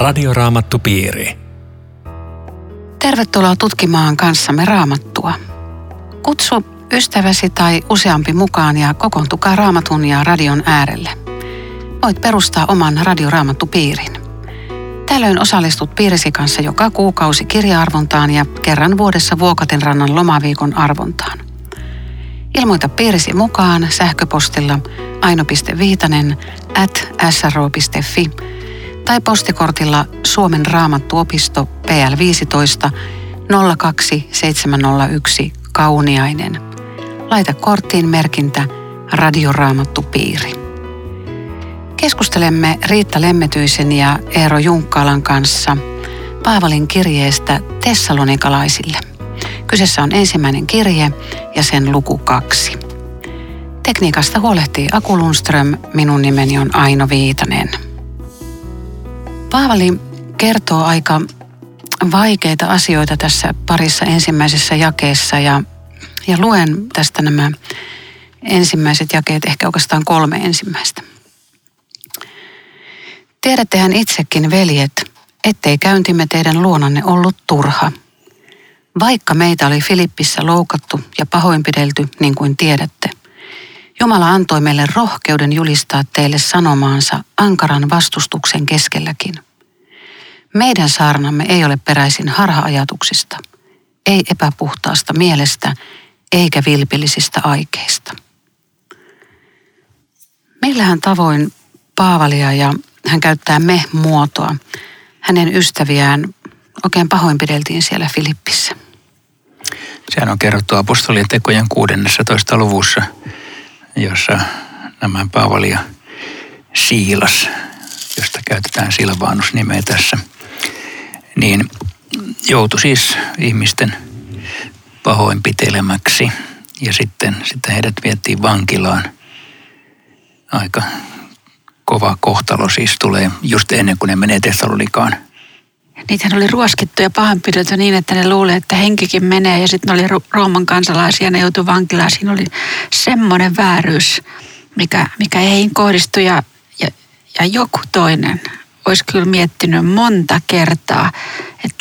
Radioraamattupiiri. Tervetuloa tutkimaan kanssamme raamattua. Kutsu ystäväsi tai useampi mukaan ja kokoontukaa raamatun ja radion äärelle. Voit perustaa oman radioraamattupiirin. Tällöin osallistut piirisi kanssa joka kuukausi kirja-arvontaan ja kerran vuodessa Vuokaten rannan lomaviikon arvontaan. Ilmoita piirisi mukaan sähköpostilla aino.viitanen at sro.fi tai postikortilla Suomen raamattuopisto PL15 02701 Kauniainen. Laita korttiin merkintä Radioraamattupiiri. Keskustelemme Riitta Lemmetyisen ja Eero Junkkaalan kanssa Paavalin kirjeestä Tessalonikalaisille. Kyseessä on ensimmäinen kirje ja sen luku kaksi. Tekniikasta huolehtii Aku Lundström, minun nimeni on Aino Viitanen. Paavali kertoo aika vaikeita asioita tässä parissa ensimmäisessä jakeessa ja, ja luen tästä nämä ensimmäiset jakeet, ehkä oikeastaan kolme ensimmäistä. Tiedättehän itsekin, veljet, ettei käyntimme teidän luonanne ollut turha. Vaikka meitä oli Filippissä loukattu ja pahoinpidelty, niin kuin tiedätte, Jumala antoi meille rohkeuden julistaa teille sanomaansa ankaran vastustuksen keskelläkin. Meidän saarnamme ei ole peräisin harha-ajatuksista, ei epäpuhtaasta mielestä eikä vilpillisistä aikeista. Meillähän tavoin Paavalia ja hän käyttää me-muotoa. Hänen ystäviään oikein pahoinpideltiin siellä Filippissä. Sehän on kerrottu apostolien tekojen 16. luvussa, jossa nämä Paavali ja Siilas, josta käytetään Silvaanus-nimeä tässä, niin joutui siis ihmisten pahoinpitelemäksi ja sitten, sitten heidät vietiin vankilaan. Aika kova kohtalo siis tulee just ennen kuin ne menee Tessalonikaan. Niitähän oli ruoskittu ja pahanpidelty niin, että ne luulee, että henkikin menee ja sitten ne oli Rooman kansalaisia ja ne joutui vankilaan. Siinä oli semmoinen vääryys, mikä, mikä ei kohdistu ja, ja, ja joku toinen olisi kyllä miettinyt monta kertaa,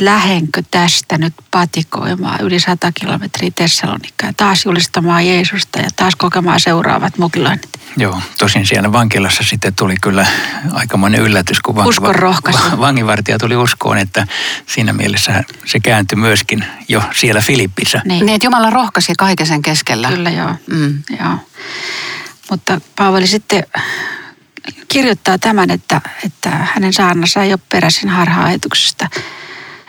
lähenkö tästä nyt patikoimaan yli 100 kilometriä Tessalonikkaan ja taas julistamaan Jeesusta ja taas kokemaan seuraavat mukiloinnit. Joo, tosin siellä vankilassa sitten tuli kyllä aikamoinen yllätys, kun vankiva- vanginvartija tuli uskoon, että siinä mielessä se kääntyi myöskin jo siellä Filippissä. Niin, niin että Jumala rohkaisi kaiken sen keskellä. Kyllä joo, mm. joo. Mutta Paavali sitten kirjoittaa tämän, että, että hänen saarnassa ei ole peräisin harha-ajatuksesta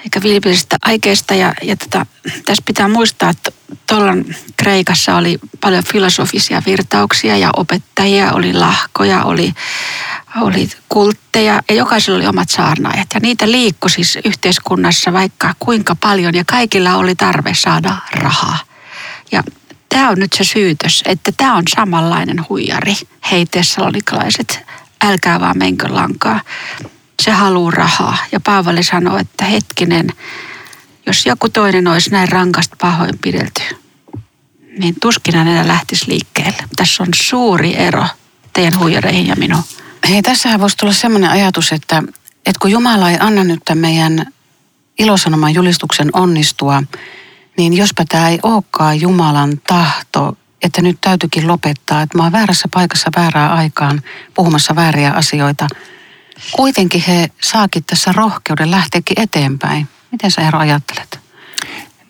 eikä vilpillisestä aikeista. Ja, ja tota, tässä pitää muistaa, että tuolla Kreikassa oli paljon filosofisia virtauksia ja opettajia, oli lahkoja, oli, oli kultteja ja jokaisella oli omat saarnaajat. Ja niitä liikkui siis yhteiskunnassa vaikka kuinka paljon ja kaikilla oli tarve saada rahaa. Ja tämä on nyt se syytös, että tämä on samanlainen huijari. Hei tessalonikalaiset, älkää vaan menkö lankaa. Se haluaa rahaa. Ja Paavali sanoo, että hetkinen, jos joku toinen olisi näin rankasta pahoinpidelty, niin tuskin enää lähtisi liikkeelle. Tässä on suuri ero teidän huijareihin ja minun. Hei, tässähän voisi tulla sellainen ajatus, että, että kun Jumala ei anna nyt meidän ilosanoman julistuksen onnistua, niin jospa tämä ei olekaan Jumalan tahto, että nyt täytyykin lopettaa, että mä oon väärässä paikassa väärään aikaan puhumassa vääriä asioita. Kuitenkin he saakin tässä rohkeuden lähteäkin eteenpäin. Miten sä Eero ajattelet?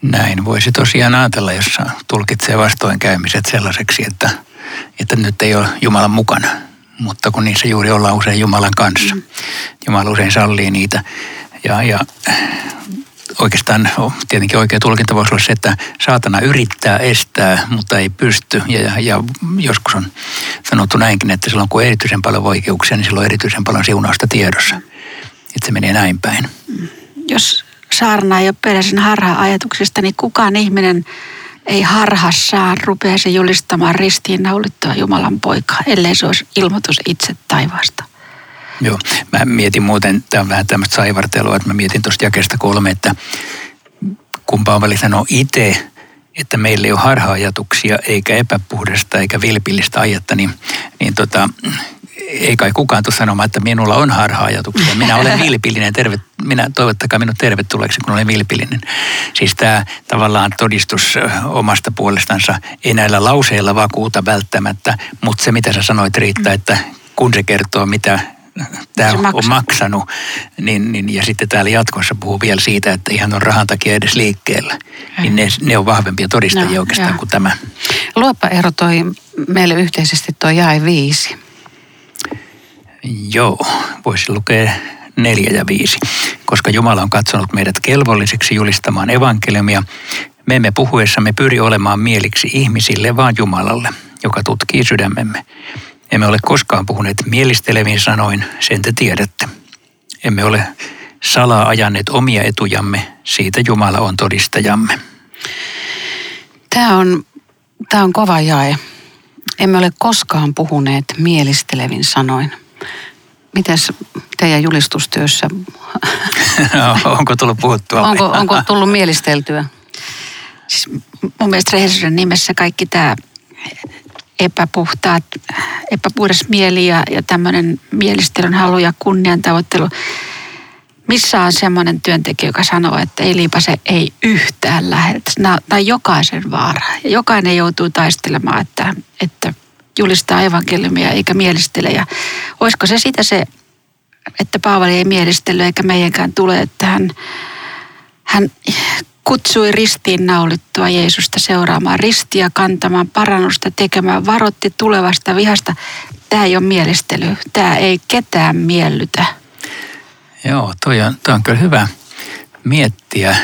Näin voisi tosiaan ajatella, jos tulkitsee vastoinkäymiset sellaiseksi, että, että nyt ei ole Jumalan mukana. Mutta kun niissä juuri ollaan usein Jumalan kanssa. Mm. Jumala usein sallii niitä. Ja, ja oikeastaan tietenkin oikea tulkinta voisi olla se, että saatana yrittää estää, mutta ei pysty. Ja, ja, ja joskus on sanottu näinkin, että silloin kun on erityisen paljon vaikeuksia, niin silloin on erityisen paljon siunausta tiedossa. Että se menee näin päin. Jos saarna ei ole peräisin harha-ajatuksista, niin kukaan ihminen ei harhassaan rupeaisi julistamaan ristiinnaulittua Jumalan poikaa, ellei se olisi ilmoitus itse taivaasta. Joo, mä mietin muuten, tämä on vähän tämmöistä saivartelua, että mä mietin tuosta jakesta kolme, että kun Paavali sanoo itse, että meillä ei ole harha-ajatuksia eikä epäpuhdasta eikä vilpillistä ajetta, niin, niin tota, ei kai kukaan tule sanomaan, että minulla on harha-ajatuksia. Minä olen vilpillinen, terve, minä toivottakaa minut tervetulleeksi, kun olen vilpillinen. Siis tämä tavallaan todistus omasta puolestansa ei näillä lauseilla vakuuta välttämättä, mutta se mitä sä sanoit riittää, että kun se kertoo mitä tämä on maksanut. maksanut, niin, niin, ja sitten täällä jatkossa puhuu vielä siitä, että ihan on rahan takia edes liikkeellä, niin ne, ne on vahvempia todistajia no, oikeastaan joo. kuin tämä. Luoppa erotoi meille yhteisesti tuo jae viisi. Joo, voisi lukea neljä ja viisi. Koska Jumala on katsonut meidät kelvolliseksi julistamaan evankeliumia, me emme puhuessamme pyri olemaan mieliksi ihmisille, vaan Jumalalle, joka tutkii sydämemme. Emme ole koskaan puhuneet mielistelevin sanoin, sen te tiedätte. Emme ole salaa ajanneet omia etujamme, siitä Jumala on todistajamme. Tämä on, tämä on kova jae. Emme ole koskaan puhuneet mielistelevin sanoin. Mites teidän julistustyössä? onko tullut puhuttua? Onko, onko tullut mielisteltyä? Siis mun mielestä rehellisyyden nimessä kaikki tämä epäpuhtaat, epäpuhdas mieli ja, ja tämmöinen mielistelyn halu ja kunnian tavoittelu. Missä on semmoinen työntekijä, joka sanoo, että ei liipase ei yhtään lähde. Nämä on jokaisen vaara. Jokainen joutuu taistelemaan, että, että julistaa evankeliumia eikä mielistele. Ja olisiko se sitä se, että Paavali ei mielistely eikä meidänkään tule, että hän, hän kutsui ristiin naulittua Jeesusta seuraamaan ristiä, kantamaan parannusta, tekemään, varotti tulevasta vihasta. Tämä ei ole mielistely. Tämä ei ketään miellytä. Joo, toi on, toi on kyllä hyvä miettiä.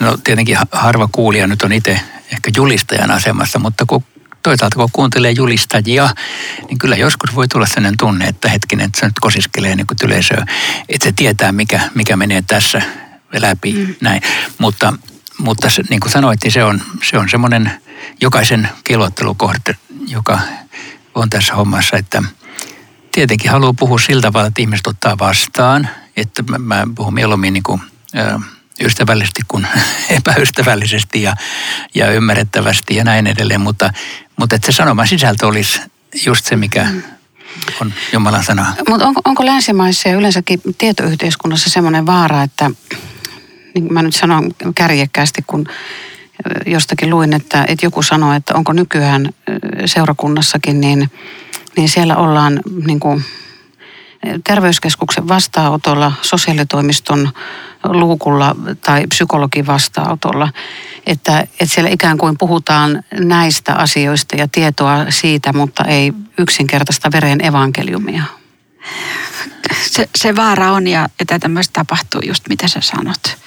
No tietenkin harva kuulija nyt on itse ehkä julistajan asemassa, mutta kun toisaalta kun kuuntelee julistajia, niin kyllä joskus voi tulla sellainen tunne, että hetkinen, että se nyt kosiskelee niin kuin yleisöä, että se tietää, mikä, mikä menee tässä läpi, mm. näin. Mutta, mutta se, niin kuin sanoit, niin se on, se on semmoinen jokaisen kilottelukohde, joka on tässä hommassa, että tietenkin haluaa puhua sillä tavalla, että ihmiset ottaa vastaan, että mä, mä puhun mieluummin niin kuin, ö, ystävällisesti kuin epäystävällisesti ja, ja ymmärrettävästi ja näin edelleen, mutta, mutta että se sanoman sisältö olisi just se, mikä mm. on Jumalan sana. Mutta onko, onko länsimaissa ja yleensäkin tietoyhteiskunnassa semmoinen vaara, että niin mä nyt sanon kärjekkäästi, kun jostakin luin, että, että joku sanoi, että onko nykyään seurakunnassakin, niin, niin siellä ollaan niin kuin terveyskeskuksen vastaanotolla, sosiaalitoimiston luukulla tai psykologin vastaanotolla, että, että siellä ikään kuin puhutaan näistä asioista ja tietoa siitä, mutta ei yksinkertaista veren evankeliumia. Se, se vaara on ja, tätä myös tapahtuu just mitä sä sanot.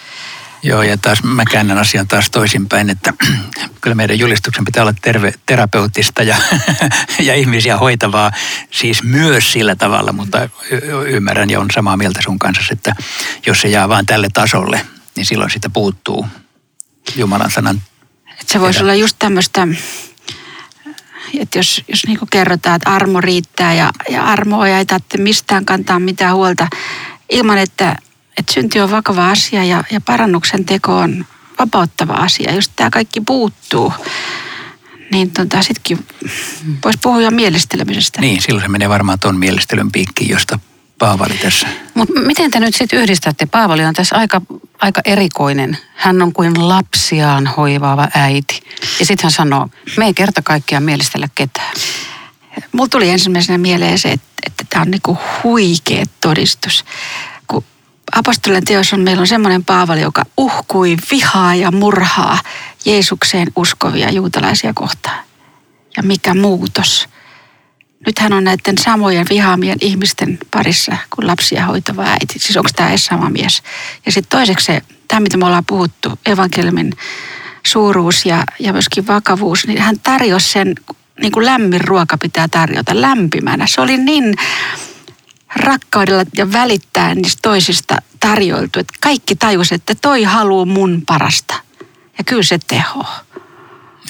Joo, ja taas mä käännän asian taas toisinpäin, että kyllä meidän julistuksen pitää olla terve, terapeuttista ja, ja ihmisiä hoitavaa, siis myös sillä tavalla, mutta y- ymmärrän ja on samaa mieltä sun kanssa, että jos se jää vain tälle tasolle, niin silloin sitä puuttuu Jumalan sanan. Että se voisi olla just tämmöistä, että jos, jos niin kerrotaan, että armo riittää ja, ja armoa ei tarvitse mistään kantaa mitään huolta ilman, että että synti on vakava asia ja, ja parannuksen teko on vapauttava asia. Jos tämä kaikki puuttuu, niin tota, sittenkin voisi puhua jo mielistelemisestä. Niin, silloin se menee varmaan tuon mielistelyn piikkiin, josta Paavali tässä. Mutta miten te nyt sitten yhdistätte? Paavali on tässä aika, aika erikoinen. Hän on kuin lapsiaan hoivaava äiti. Ja sitten hän sanoo, me ei kerta kaikkiaan mielistellä ketään. Mulla tuli ensimmäisenä mieleen se, että, että tämä on niinku huikea todistus apostolien teos on, meillä on semmoinen Paavali, joka uhkui vihaa ja murhaa Jeesukseen uskovia juutalaisia kohtaan. Ja mikä muutos. Nyt hän on näiden samojen vihaamien ihmisten parissa kuin lapsia hoitava äiti. Siis onko tämä edes sama mies? Ja sitten toiseksi se, tämä mitä me ollaan puhuttu, evankeliumin suuruus ja, ja myöskin vakavuus, niin hän tarjosi sen, niin kuin lämmin ruoka pitää tarjota lämpimänä. Se oli niin rakkaudella ja välittää niistä toisista tarjoiltu. Että kaikki tajus, että toi haluaa mun parasta. Ja kyllä se teho.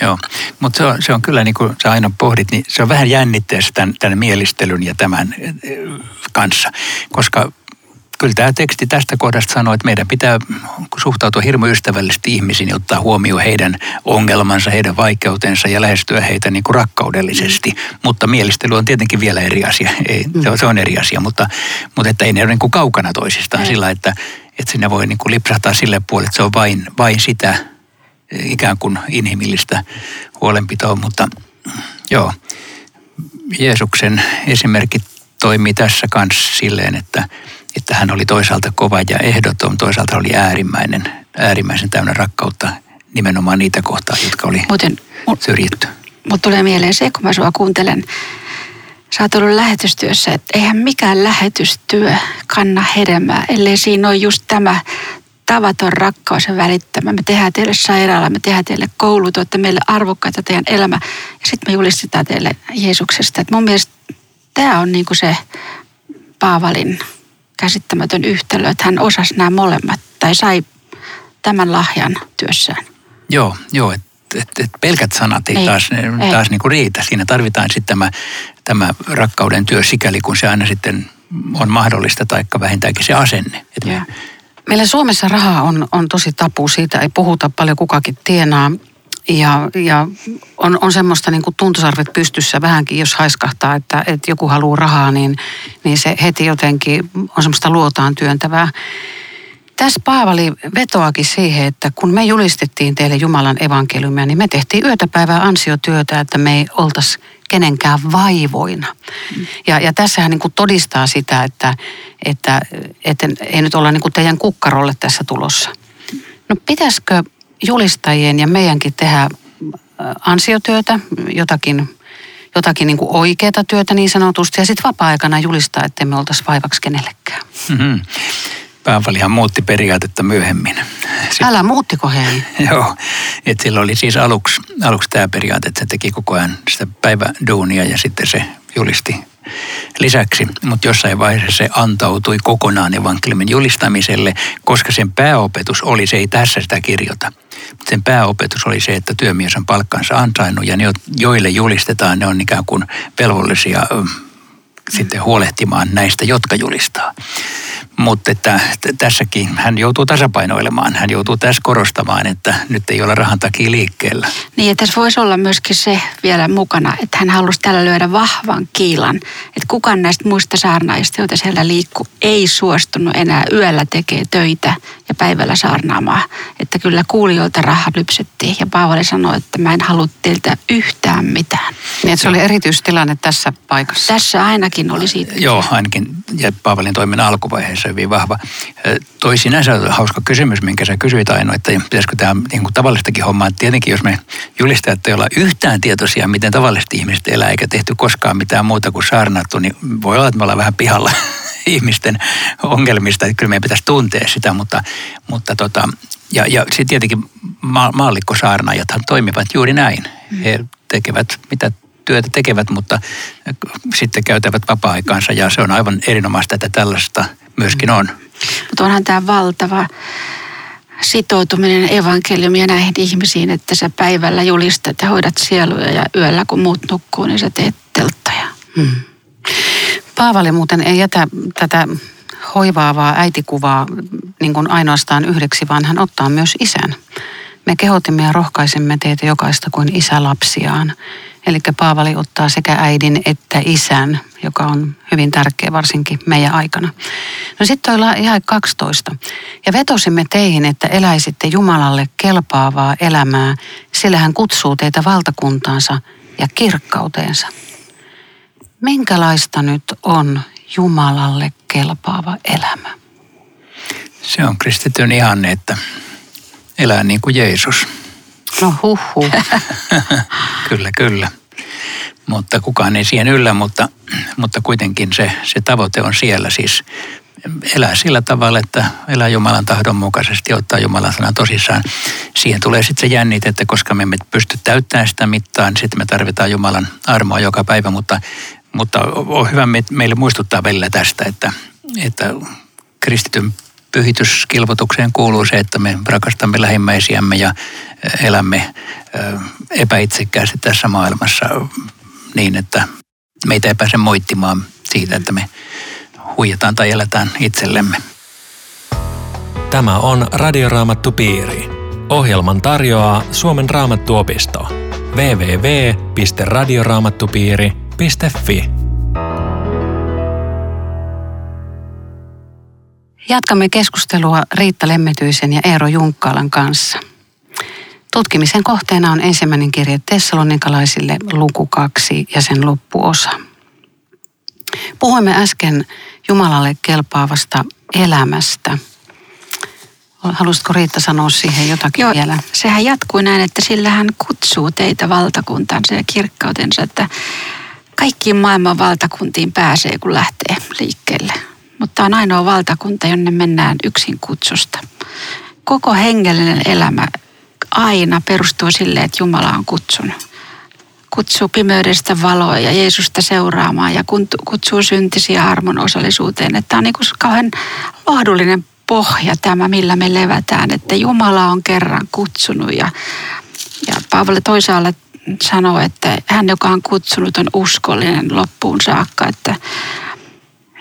Joo, mutta se on, se on kyllä niin kuin sä aina pohdit, niin se on vähän jännitteessä tämän, tämän mielistelyn ja tämän eh, kanssa. Koska kyllä tämä teksti tästä kohdasta sanoo, että meidän pitää suhtautua hirmu ystävällisesti ihmisiin ja ottaa huomioon heidän ongelmansa, heidän vaikeutensa ja lähestyä heitä niin kuin rakkaudellisesti. Mm. Mutta mielistely on tietenkin vielä eri asia. Ei, mm. se, on, eri asia, mutta, mutta että ei ne ole niin kuin kaukana toisistaan mm. sillä, että, että sinne voi niin kuin lipsahtaa sille puolelle, että se on vain, vain sitä ikään kuin inhimillistä huolenpitoa, mutta joo, Jeesuksen esimerkki toimii tässä kanssa silleen, että, että hän oli toisaalta kova ja ehdoton, toisaalta oli äärimmäinen, äärimmäisen täynnä rakkautta nimenomaan niitä kohtaa, jotka oli Muuten, syrjitty. Mutta tulee mieleen se, kun mä sua kuuntelen, sä oot ollut lähetystyössä, että eihän mikään lähetystyö kanna hedelmää, ellei siinä ole just tämä tavaton rakkaus ja välittämä. Me tehdään teille sairaala, me tehdään teille koulu, tuotte meille arvokkaita teidän elämä. Ja sitten me julistetaan teille Jeesuksesta. Et mun mielestä tämä on niinku se Paavalin käsittämätön yhtälö, että hän osasi nämä molemmat tai sai tämän lahjan työssään. Joo, joo, että et, et pelkät sanat ei, ei taas, ei. taas niinku riitä. Siinä tarvitaan sitten tämä, tämä rakkauden työ sikäli, kun se aina sitten on mahdollista, taikka vähintäänkin se asenne. Että me Meillä Suomessa raha on, on tosi tapu, siitä ei puhuta paljon kukakin tienaa. Ja, ja on, on semmoista niin kuin tuntosarvet pystyssä vähänkin, jos haiskahtaa, että, että joku haluaa rahaa, niin, niin se heti jotenkin on semmoista luotaan työntävää. Tässä Paavali vetoakin siihen, että kun me julistettiin teille Jumalan evankeliumia, niin me tehtiin yötäpäivää ansiotyötä, että me ei oltaisi kenenkään vaivoina. Ja, ja tässähän niin kuin todistaa sitä, että, että, että ei nyt olla niin kuin teidän kukkarolle tässä tulossa. No pitäisikö julistajien ja meidänkin tehdä ansiotyötä, jotakin, jotakin niin oikeaa työtä niin sanotusti, ja sitten vapaa-aikana julistaa, että me oltaisi vaivaksi kenellekään. Mm-hmm. Paavalihan muutti periaatetta myöhemmin. Sitten, Älä muuttiko hei? joo, että sillä oli siis aluksi, aluksi tämä periaate, että se teki koko ajan sitä päiväduunia ja sitten se julisti lisäksi, mutta jossain vaiheessa se antautui kokonaan evankeliumin julistamiselle, koska sen pääopetus oli, se ei tässä sitä kirjoita, sen pääopetus oli se, että työmies on palkkansa ansainnut ja ne, joille julistetaan, ne on ikään kuin velvollisia sitten huolehtimaan näistä, jotka julistaa. Mutta että tässäkin hän joutuu tasapainoilemaan. Hän joutuu tässä korostamaan, että nyt ei ole rahan takia liikkeellä. Niin, että tässä voisi olla myöskin se vielä mukana, että hän halusi tällä lyödä vahvan kiilan. Että kukaan näistä muista saarnaista, joita siellä liikkuu, ei suostunut enää yöllä tekee töitä ja päivällä saarnaamaan. Että kyllä kuulijoilta rahat lypsettiin ja Paavali sanoi, että mä en halua teiltä yhtään mitään. Niin, että se oli erityistilanne tässä paikassa. Tässä ainakin oli siitä. Joo, ainakin ja Paavalin toiminnan alkuvaiheessa hyvin vahva. Toi sinänsä hauska kysymys, minkä sä kysyit Aino, että pitäisikö tämä niin kuin tavallistakin hommaa. Tietenkin jos me julistajat ei olla yhtään tietoisia, miten tavalliset ihmiset elää, eikä tehty koskaan mitään muuta kuin saarnattu, niin voi olla, että me ollaan vähän pihalla ihmisten ongelmista, että kyllä meidän pitäisi tuntea sitä, mutta, mutta tota, ja, ja sitten tietenkin ma- maallikkosaarnaajathan toimivat juuri näin. He tekevät mitä työtä tekevät, mutta sitten käytävät vapaa-aikaansa ja se on aivan erinomaista, että tällaista myöskin on. Mutta onhan tämä valtava sitoutuminen evankeliumia näihin ihmisiin, että sä päivällä julistat ja hoidat sieluja ja yöllä kun muut nukkuu, niin sä teet telttoja. Hmm. Paavali muuten ei jätä tätä hoivaavaa äitikuvaa niin kuin ainoastaan yhdeksi, vaan hän ottaa myös isän. Me kehotimme ja rohkaisemme teitä jokaista kuin isä lapsiaan. Eli Paavali ottaa sekä äidin että isän, joka on hyvin tärkeä varsinkin meidän aikana. No sitten toi jae 12. Ja vetosimme teihin, että eläisitte Jumalalle kelpaavaa elämää, sillä hän kutsuu teitä valtakuntaansa ja kirkkauteensa. Minkälaista nyt on Jumalalle kelpaava elämä? Se on kristityn ihanne, että elää niin kuin Jeesus. No huhu. kyllä, kyllä. Mutta kukaan ei siihen yllä, mutta, mutta kuitenkin se, se tavoite on siellä siis elää sillä tavalla, että elää Jumalan tahdon mukaisesti ottaa Jumalan sanan tosissaan. Siihen tulee sitten se jännite, että koska me emme pysty täyttämään sitä mittaan, niin sitten me tarvitaan Jumalan armoa joka päivä, mutta, mutta on hyvä meille muistuttaa välillä tästä, että, että kristityn pyhityskilvotukseen kuuluu se, että me rakastamme lähimmäisiämme ja elämme epäitsekkäästi tässä maailmassa niin, että meitä ei pääse moittimaan siitä, että me huijataan tai eletään itsellemme. Tämä on Radioraamattu Piiri. Ohjelman tarjoaa Suomen raamattuopisto. www.radioraamattupiiri.fi Jatkamme keskustelua Riitta Lemmetyisen ja Eero Junkkaalan kanssa. Tutkimisen kohteena on ensimmäinen kirje Tessalonikalaisille luku 2 ja sen loppuosa. Puhuimme äsken Jumalalle kelpaavasta elämästä. Haluaisitko Riitta sanoa siihen jotakin Joo, vielä? sehän jatkuu näin, että sillä hän kutsuu teitä valtakuntaansa ja kirkkautensa, että kaikkiin maailman valtakuntiin pääsee, kun lähtee liikkeelle. Mutta on ainoa valtakunta, jonne mennään yksin kutsusta. Koko hengellinen elämä aina perustuu sille, että Jumala on kutsunut. Kutsuu pimeydestä valoa ja Jeesusta seuraamaan ja kutsuu syntisiä armon osallisuuteen. Että tämä on niin kauhean lohdullinen pohja tämä, millä me levätään, että Jumala on kerran kutsunut ja, ja Paavali toisaalla sanoo, että hän, joka on kutsunut, on uskollinen loppuun saakka, että,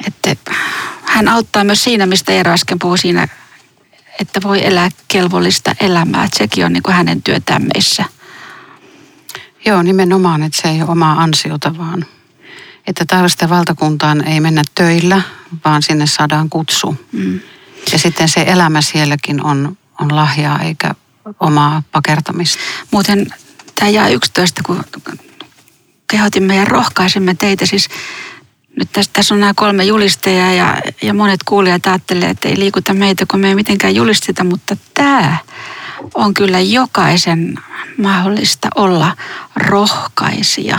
että hän auttaa myös siinä, mistä Eero äsken puhui siinä, että voi elää kelvollista elämää, että sekin on niin kuin hänen työtään meissä. Joo, nimenomaan, että se ei ole omaa ansiota, vaan että tällaisten valtakuntaan ei mennä töillä, vaan sinne saadaan kutsu. Mm. Ja sitten se elämä sielläkin on, on lahjaa eikä omaa pakertamista. Muuten tämä jää 11, kun kehotimme ja rohkaisimme teitä. Siis nyt tässä, tässä on nämä kolme julistajaa ja, ja monet kuulijat ajattelee, että ei liikuta meitä, kun me ei mitenkään julisteta, mutta tämä on kyllä jokaisen mahdollista olla rohkaisija.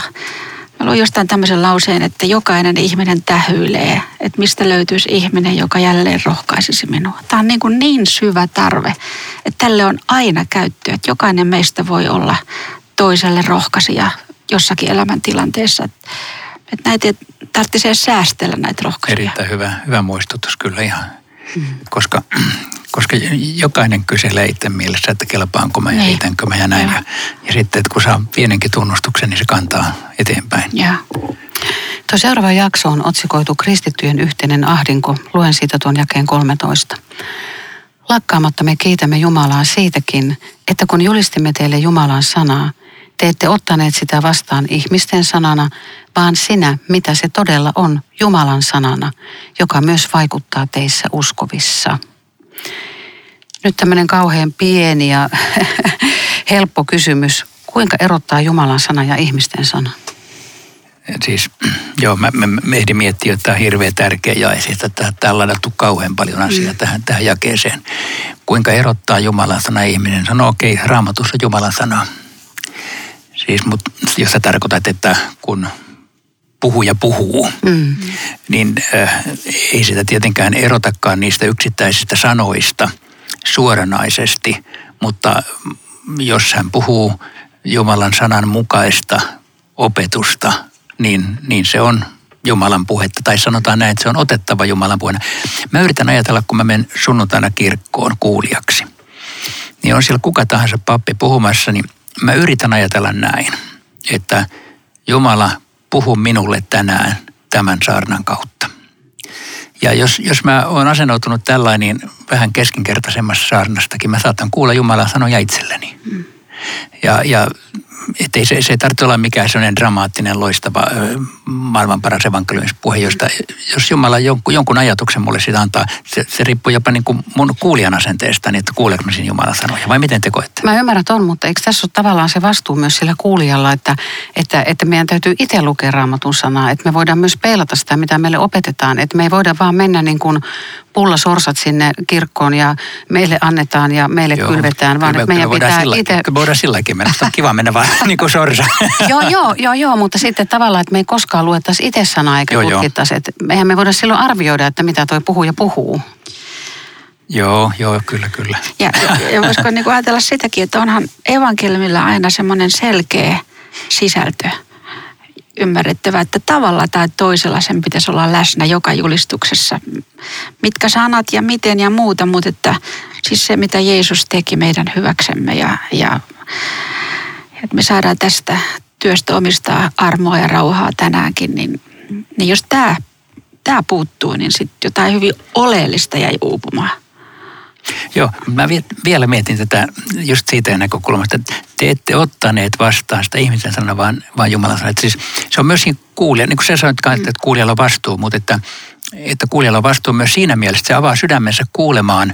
Mä luin jostain tämmöisen lauseen, että jokainen ihminen tähyilee, että mistä löytyisi ihminen, joka jälleen rohkaisisi minua. Tämä on niin, kuin niin syvä tarve, että tälle on aina käyttöä, että jokainen meistä voi olla toiselle rohkaisija jossakin elämäntilanteessa. Että näitä ei tarvitse säästellä näitä rohkaisuja. Erittäin hyvä, hyvä muistutus kyllä ihan. Mm. Koska koska jokainen kyselee itse mielessä, että kelpaanko mä ja heitänkö mä ja näin. Ja, ja sitten, että kun saa pienenkin tunnustuksen, niin se kantaa eteenpäin. Ja. Tuo seuraava jakso on otsikoitu Kristittyjen yhteinen ahdinko. Luen siitä tuon jakeen 13. Lakkaamatta me kiitämme Jumalaa siitäkin, että kun julistimme teille Jumalan sanaa, te ette ottaneet sitä vastaan ihmisten sanana, vaan sinä, mitä se todella on, Jumalan sanana, joka myös vaikuttaa teissä uskovissa. Nyt tämmöinen kauhean pieni ja helppo kysymys. Kuinka erottaa Jumalan sana ja ihmisten sana? Siis, joo, mä, mä, mä ehdin miettiä, että tämä on hirveän tärkeä ja siitä, että täällä on ladattu kauhean paljon asiaa mm. tähän, tähän jakeeseen. Kuinka erottaa Jumalan sana ihminen? Sanoo, okei, okay, raamatussa Jumalan sana. Siis, mutta jos sä tarkoitat, että kun puhuja puhuu, mm. niin äh, ei sitä tietenkään erotakaan niistä yksittäisistä sanoista suoranaisesti, mutta jos hän puhuu Jumalan sanan mukaista opetusta, niin, niin se on Jumalan puhetta, tai sanotaan näin, että se on otettava Jumalan puheena. Mä yritän ajatella, kun mä menen sunnuntaina kirkkoon kuulijaksi, niin on siellä kuka tahansa pappi puhumassa, niin mä yritän ajatella näin, että Jumala puhu minulle tänään tämän saarnan kautta. Ja jos, jos mä oon asennoitunut tällainen niin vähän keskinkertaisemmassa saarnastakin, mä saatan kuulla Jumalan sanoja itselleni. Mm. Ja, ja ettei se, se ei tarvitse olla mikään sellainen dramaattinen, loistava maailman paras evankeliumispuhe, josta jos Jumala jonkun, jonkun ajatuksen mulle sitä antaa, se, se riippuu jopa niin kuin mun kuulijan asenteesta, niin että kuuleeko mä Jumalan sanoja, vai miten te koette? Mä ymmärrän on, mutta eikö tässä ole tavallaan se vastuu myös sillä kuulijalla, että, että, että meidän täytyy itse lukea raamatun sanaa, että me voidaan myös peilata sitä, mitä meille opetetaan, että me ei voida vaan mennä niin kuin pullasorsat sinne kirkkoon ja meille annetaan ja meille joo, kylvetään, vaan että meidän pitää sillä, itse... Voidaan silläkin mennä, on kiva mennä vaan niin kuin sorsa. joo, joo, joo, joo, mutta sitten tavallaan, että me ei koskaan luettaisi itse sanaa eikä joo, tutkittaisi. Että eihän me voida silloin arvioida, että mitä toi puhuja puhuu. Joo, joo, kyllä, kyllä. Ja, ja voisiko niin kuin ajatella sitäkin, että onhan evankeliumilla aina semmoinen selkeä sisältö ymmärrettävä, että tavalla tai toisella sen pitäisi olla läsnä joka julistuksessa. Mitkä sanat ja miten ja muuta, mutta että siis se mitä Jeesus teki meidän hyväksemme ja, ja että me saadaan tästä työstä omistaa armoa ja rauhaa tänäänkin, niin, niin jos tämä tämä puuttuu, niin sitten jotain hyvin oleellista jäi uupumaan. Joo, mä vielä mietin tätä just siitä näkökulmasta, että te ette ottaneet vastaan sitä ihmisen sanaa, vaan, vaan Jumala sanoi. Että siis se on myöskin kuulija, niin kuin sä sanoit, että kuulijalla on vastuu, mutta että, että kuulijalla on vastuu myös siinä mielessä, että se avaa sydämensä kuulemaan,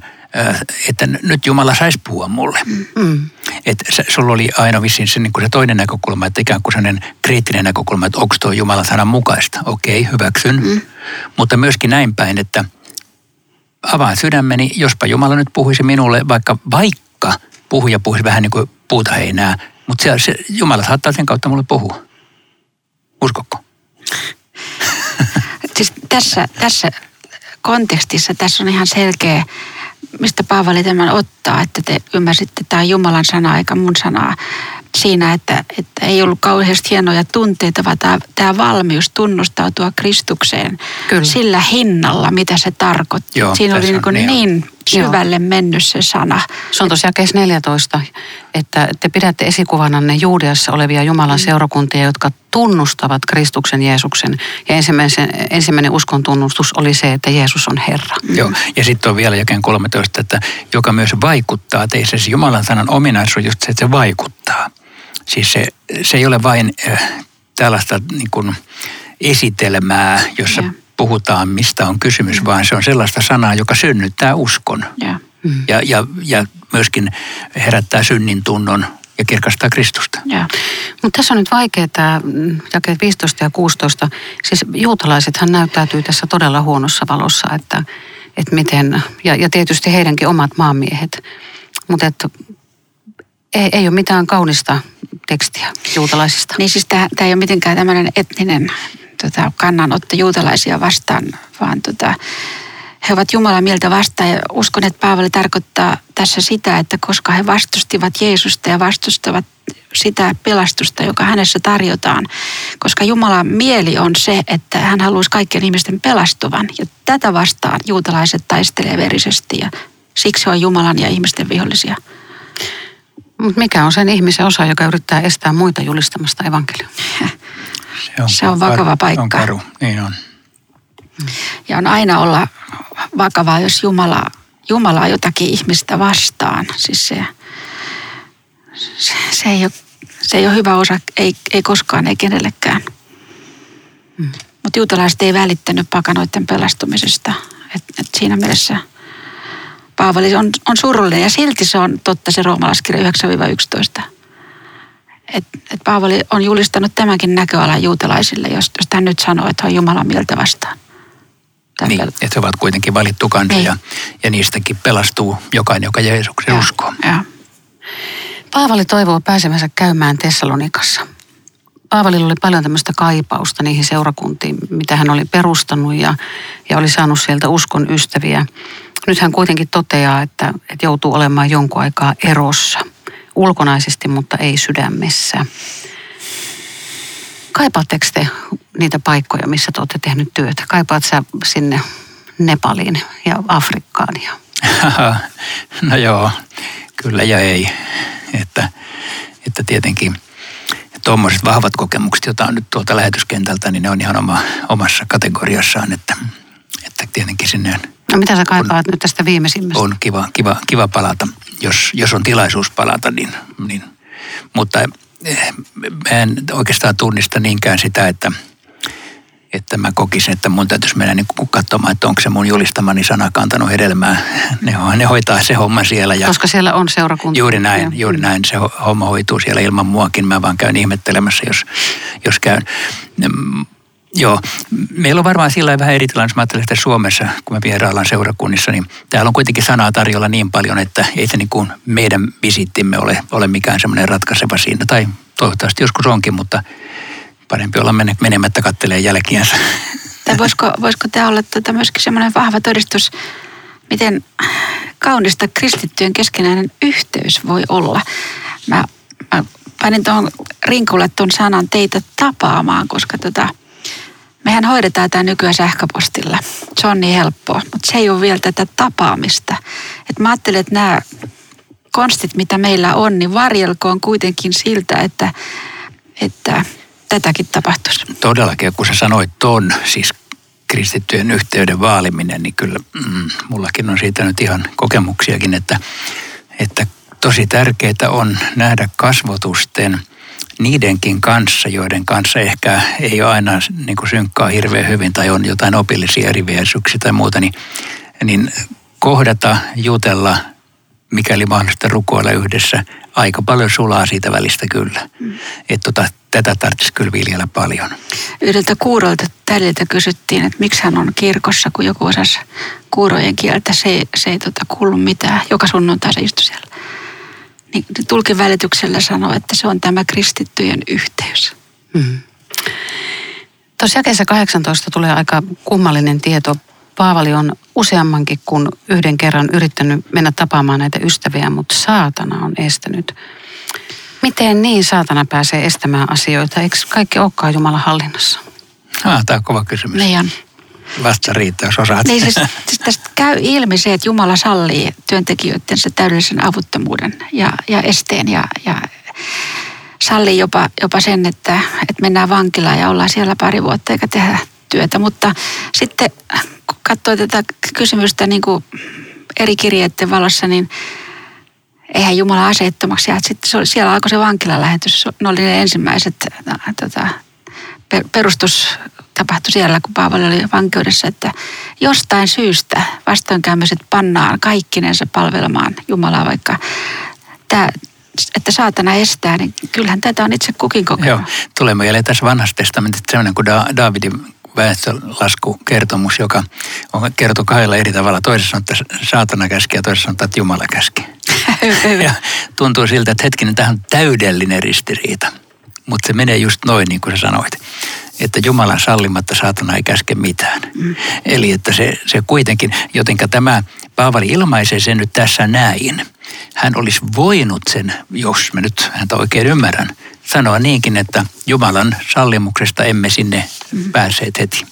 että nyt Jumala saisi puhua mulle. Mm. Että sulla oli aina vissiin se, niin se toinen näkökulma, että ikään kuin sellainen kriittinen näkökulma, että onko tuo Jumalan sanan mukaista. Okei, hyväksyn. Mm. Mutta myöskin näin päin, että – avaan sydämeni, jospa Jumala nyt puhuisi minulle, vaikka, vaikka puhuja puhuisi vähän niin kuin puuta heinää, mutta se, se, Jumala saattaa sen kautta mulle puhua. Uskokko? Siis tässä, tässä kontekstissa tässä on ihan selkeä, mistä Paavali tämän ottaa, että te ymmärsitte, tämä on Jumalan sana eikä mun sanaa siinä, että, että ei ollut kauheasti hienoja tunteita, vaan tämä, tämä valmius tunnustautua Kristukseen Kyllä. sillä hinnalla, mitä se tarkoitti. Joo, siinä oli niin, niin, niin syvälle Joo. mennyt se sana. Se on tosiaan kes 14, että te pidätte esikuvananne Juudeassa olevia Jumalan mm. seurakuntia, jotka tunnustavat Kristuksen Jeesuksen. Ja ensimmäinen, ensimmäinen uskon tunnustus oli se, että Jeesus on Herra. Mm. Joo, ja sitten on vielä jakeen 13, että joka myös vaikuttaa teissä. Se Jumalan sanan ominaisuus on just se, että se vaikuttaa. Siis se, se ei ole vain äh, tällaista niin kuin esitelmää, jossa yeah. Puhutaan, mistä on kysymys, mm. vaan se on sellaista sanaa, joka synnyttää uskon. Yeah. Mm. Ja, ja, ja myöskin herättää synnin tunnon ja kirkastaa Kristusta. Mutta tässä on nyt vaikea tämä mm, jakeet 15 ja 16. Siis juutalaisethan näyttäytyy tässä todella huonossa valossa, että, että miten, ja, ja tietysti heidänkin omat maamiehet. Mutta ei, ei ole mitään kaunista tekstiä juutalaisista. Niin siis tämä ei ole mitenkään tämmöinen etninen tota, kannanotto juutalaisia vastaan, vaan tota, he ovat Jumalan mieltä vastaan ja uskon, että Paavali tarkoittaa tässä sitä, että koska he vastustivat Jeesusta ja vastustavat sitä pelastusta, joka hänessä tarjotaan, koska Jumalan mieli on se, että hän haluaisi kaikkien ihmisten pelastuvan ja tätä vastaan juutalaiset taistelee verisesti ja siksi on Jumalan ja ihmisten vihollisia. Mutta mikä on sen ihmisen osa, joka yrittää estää muita julistamasta evankeliumia? Se on, se on vakava karu, paikka. On karu, niin on. Ja on aina olla vakavaa, jos Jumala, Jumala on jotakin ihmistä vastaan. Siis se, se, se, ei, ole, se ei ole hyvä osa, ei, ei koskaan, ei kenellekään. Mm. Mutta juutalaiset ei välittänyt pakanoiden pelastumisesta. Et, et siinä mielessä – Paavali on, on surullinen ja silti se on totta se roomalaiskirja 9-11. Et, et Paavali on julistanut tämänkin näköalan juutalaisille, jos, jos hän nyt sanoo, että on Jumalan mieltä vastaan. Tämän niin, että he ovat kuitenkin valittu kansa niin. ja, ja niistäkin pelastuu jokainen, joka Jeesuksen ja, uskoo. Ja. Paavali toivoo pääsemänsä käymään Tessalonikassa. Paavalilla oli paljon tämmöistä kaipausta niihin seurakuntiin, mitä hän oli perustanut ja, ja oli saanut sieltä uskon ystäviä. Nyt hän kuitenkin toteaa, että, että joutuu olemaan jonkun aikaa erossa. Ulkonaisesti, mutta ei sydämessä. Kaipaatteko te niitä paikkoja, missä te olette tehnyt työtä? Kaipaat sä sinne Nepaliin ja Afrikkaan? Ja... no joo, kyllä ja ei. Että, että tietenkin tuommoiset vahvat kokemukset, joita on nyt tuolta lähetyskentältä, niin ne on ihan oma, omassa kategoriassaan, että, että tietenkin sinne No mitä sä kaipaat on, nyt tästä viimeisimmästä? On kiva, kiva, kiva palata, jos, jos on tilaisuus palata, niin, niin. mutta eh, mä en oikeastaan tunnista niinkään sitä, että, että mä kokisin, että mun täytyisi mennä niin katsomaan, että onko se mun julistamani sana kantanut hedelmää. Ne, ne hoitaa se homma siellä. Ja Koska siellä on seurakunta. Juuri näin, juuri näin. Se homma hoituu siellä ilman muakin. Mä vaan käyn ihmettelemässä, jos, jos käyn. Joo, meillä on varmaan sillä vähän eri tilanne, jos mä ajattelen, että Suomessa, kun me vieraillaan seurakunnissa, niin täällä on kuitenkin sanaa tarjolla niin paljon, että ei se niin kuin meidän visittimme ole, ole mikään semmoinen ratkaiseva siinä. Tai toivottavasti joskus onkin, mutta parempi olla menemättä kattelee jälkiänsä. Tai voisiko, voisiko tämä olla tätä myöskin semmoinen vahva todistus, miten kaunista kristittyjen keskinäinen yhteys voi olla. Mä, mä panin tuohon rinkulle tuon sanan teitä tapaamaan, koska tota, Mehän hoidetaan tämä nykyään sähköpostilla. Se on niin helppoa, mutta se ei ole vielä tätä tapaamista. Et mä ajattelen, että nämä konstit, mitä meillä on, niin varjelkoon kuitenkin siltä, että, että tätäkin tapahtuisi. Todellakin, kun sä sanoit ton, siis kristittyjen yhteyden vaaliminen, niin kyllä mm, mullakin on siitä nyt ihan kokemuksiakin, että, että tosi tärkeää on nähdä kasvotusten niidenkin kanssa, joiden kanssa ehkä ei ole aina niin kuin synkkaa hirveän hyvin tai on jotain opillisia eriviesuksia tai muuta, niin, niin kohdata, jutella, mikäli mahdollista rukoilla yhdessä, aika paljon sulaa siitä välistä kyllä. Mm. Että tota, tätä tarvitsisi kyllä viljellä paljon. Yhdeltä kuurolta tädiltä kysyttiin, että miksi hän on kirkossa, kun joku osasi kuurojen kieltä. Se, se ei tota, kuulu mitään. Joka sunnuntai se istui siellä. Niin tulkin välityksellä sanoi, että se on tämä kristittyjen yhteys. Mm. Tuossa jakeessa 18 tulee aika kummallinen tieto. Paavali on useammankin kuin yhden kerran yrittänyt mennä tapaamaan näitä ystäviä, mutta saatana on estänyt. Miten niin saatana pääsee estämään asioita? Eikö kaikki olekaan Jumalan hallinnassa? Ah, tämä on kova kysymys. Niin Vasta riittää, jos osaat. Niin siis, siis tästä käy ilmi se, että Jumala sallii työntekijöiden se täydellisen avuttomuuden ja, ja esteen ja, ja sallii jopa, jopa sen, että, että mennään vankilaan ja ollaan siellä pari vuotta eikä tehdä työtä. Mutta sitten kun katsoo tätä kysymystä niin kuin eri kirjeiden valossa, niin eihän Jumala aseettomaksi jää. Sitten siellä alkoi se vankilalähetys. Ne oli ne ensimmäiset tota, perustus tapahtui siellä, kun Paavali oli vankeudessa, että jostain syystä vastoinkäymiset pannaan kaikkinensa palvelemaan Jumalaa, vaikka tämä, että saatana estää, niin kyllähän tätä on itse kukin kokenut. Joo, tulee mieleen tässä vanhassa testamentissa sellainen kuin da- Davidin väestölaskukertomus, joka on kertoo kahdella eri tavalla. Toisessa on, että saatana käski ja toisessa on, että Jumala käski. ja tuntuu siltä, että hetkinen, tähän on täydellinen ristiriita. Mutta se menee just noin, niin kuin sä sanoit että Jumalan sallimatta saatana ei käske mitään. Mm. Eli että se, se kuitenkin, jotenka tämä Paavali ilmaisee sen nyt tässä näin. Hän olisi voinut sen, jos mä nyt häntä oikein ymmärrän, sanoa niinkin, että Jumalan sallimuksesta emme sinne mm. pääseet heti.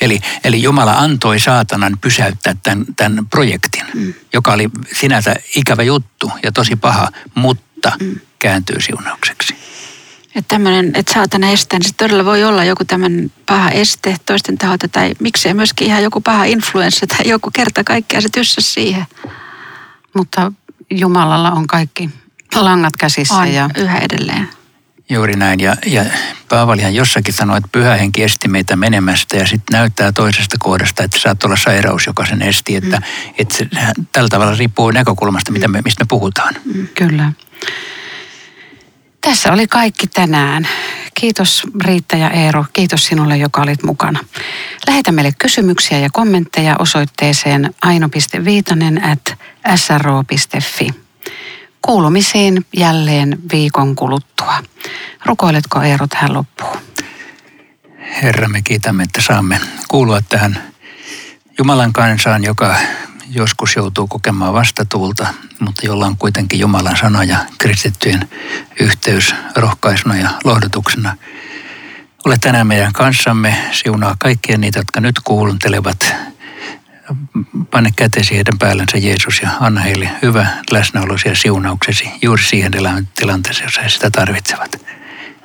Eli, eli Jumala antoi saatanan pysäyttää tämän, tämän projektin, mm. joka oli sinänsä ikävä juttu ja tosi paha, mutta mm. kääntyy siunaukseksi. Että tämmöinen, että saatana estää, niin se todella voi olla joku tämmöinen paha este toisten taholta tai miksei myöskin ihan joku paha influenssa tai joku kerta kaikkea se tyssä siihen. Mutta Jumalalla on kaikki langat käsissä. On, ja... yhä edelleen. Juuri näin. Ja, ja Paavalihan jossakin sanoi, että pyhä henki esti meitä menemästä ja sitten näyttää toisesta kohdasta, että saat olla sairaus, joka sen esti. Että, mm. että se, tällä tavalla riippuu näkökulmasta, mitä me, mistä me puhutaan. Mm. Kyllä. Tässä oli kaikki tänään. Kiitos Riitta ja Eero. Kiitos sinulle, joka olit mukana. Lähetä meille kysymyksiä ja kommentteja osoitteeseen aino.viitanen at sro.fi. Kuulumisiin jälleen viikon kuluttua. Rukoiletko Eero tähän loppuun? Herra, me kiitämme, että saamme kuulua tähän Jumalan kansaan, joka joskus joutuu kokemaan vastatuulta, mutta jolla on kuitenkin Jumalan sana ja kristittyjen yhteys rohkaisuna ja lohdutuksena. Ole tänään meidän kanssamme, siunaa kaikkia niitä, jotka nyt kuuntelevat. Pane kätesi heidän päällensä Jeesus ja anna heille hyvä läsnäolosi ja siunauksesi juuri siihen tilanteeseen, jossa he sitä tarvitsevat.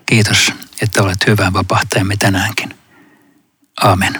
Kiitos, että olet hyvä vapahtajamme tänäänkin. Amen.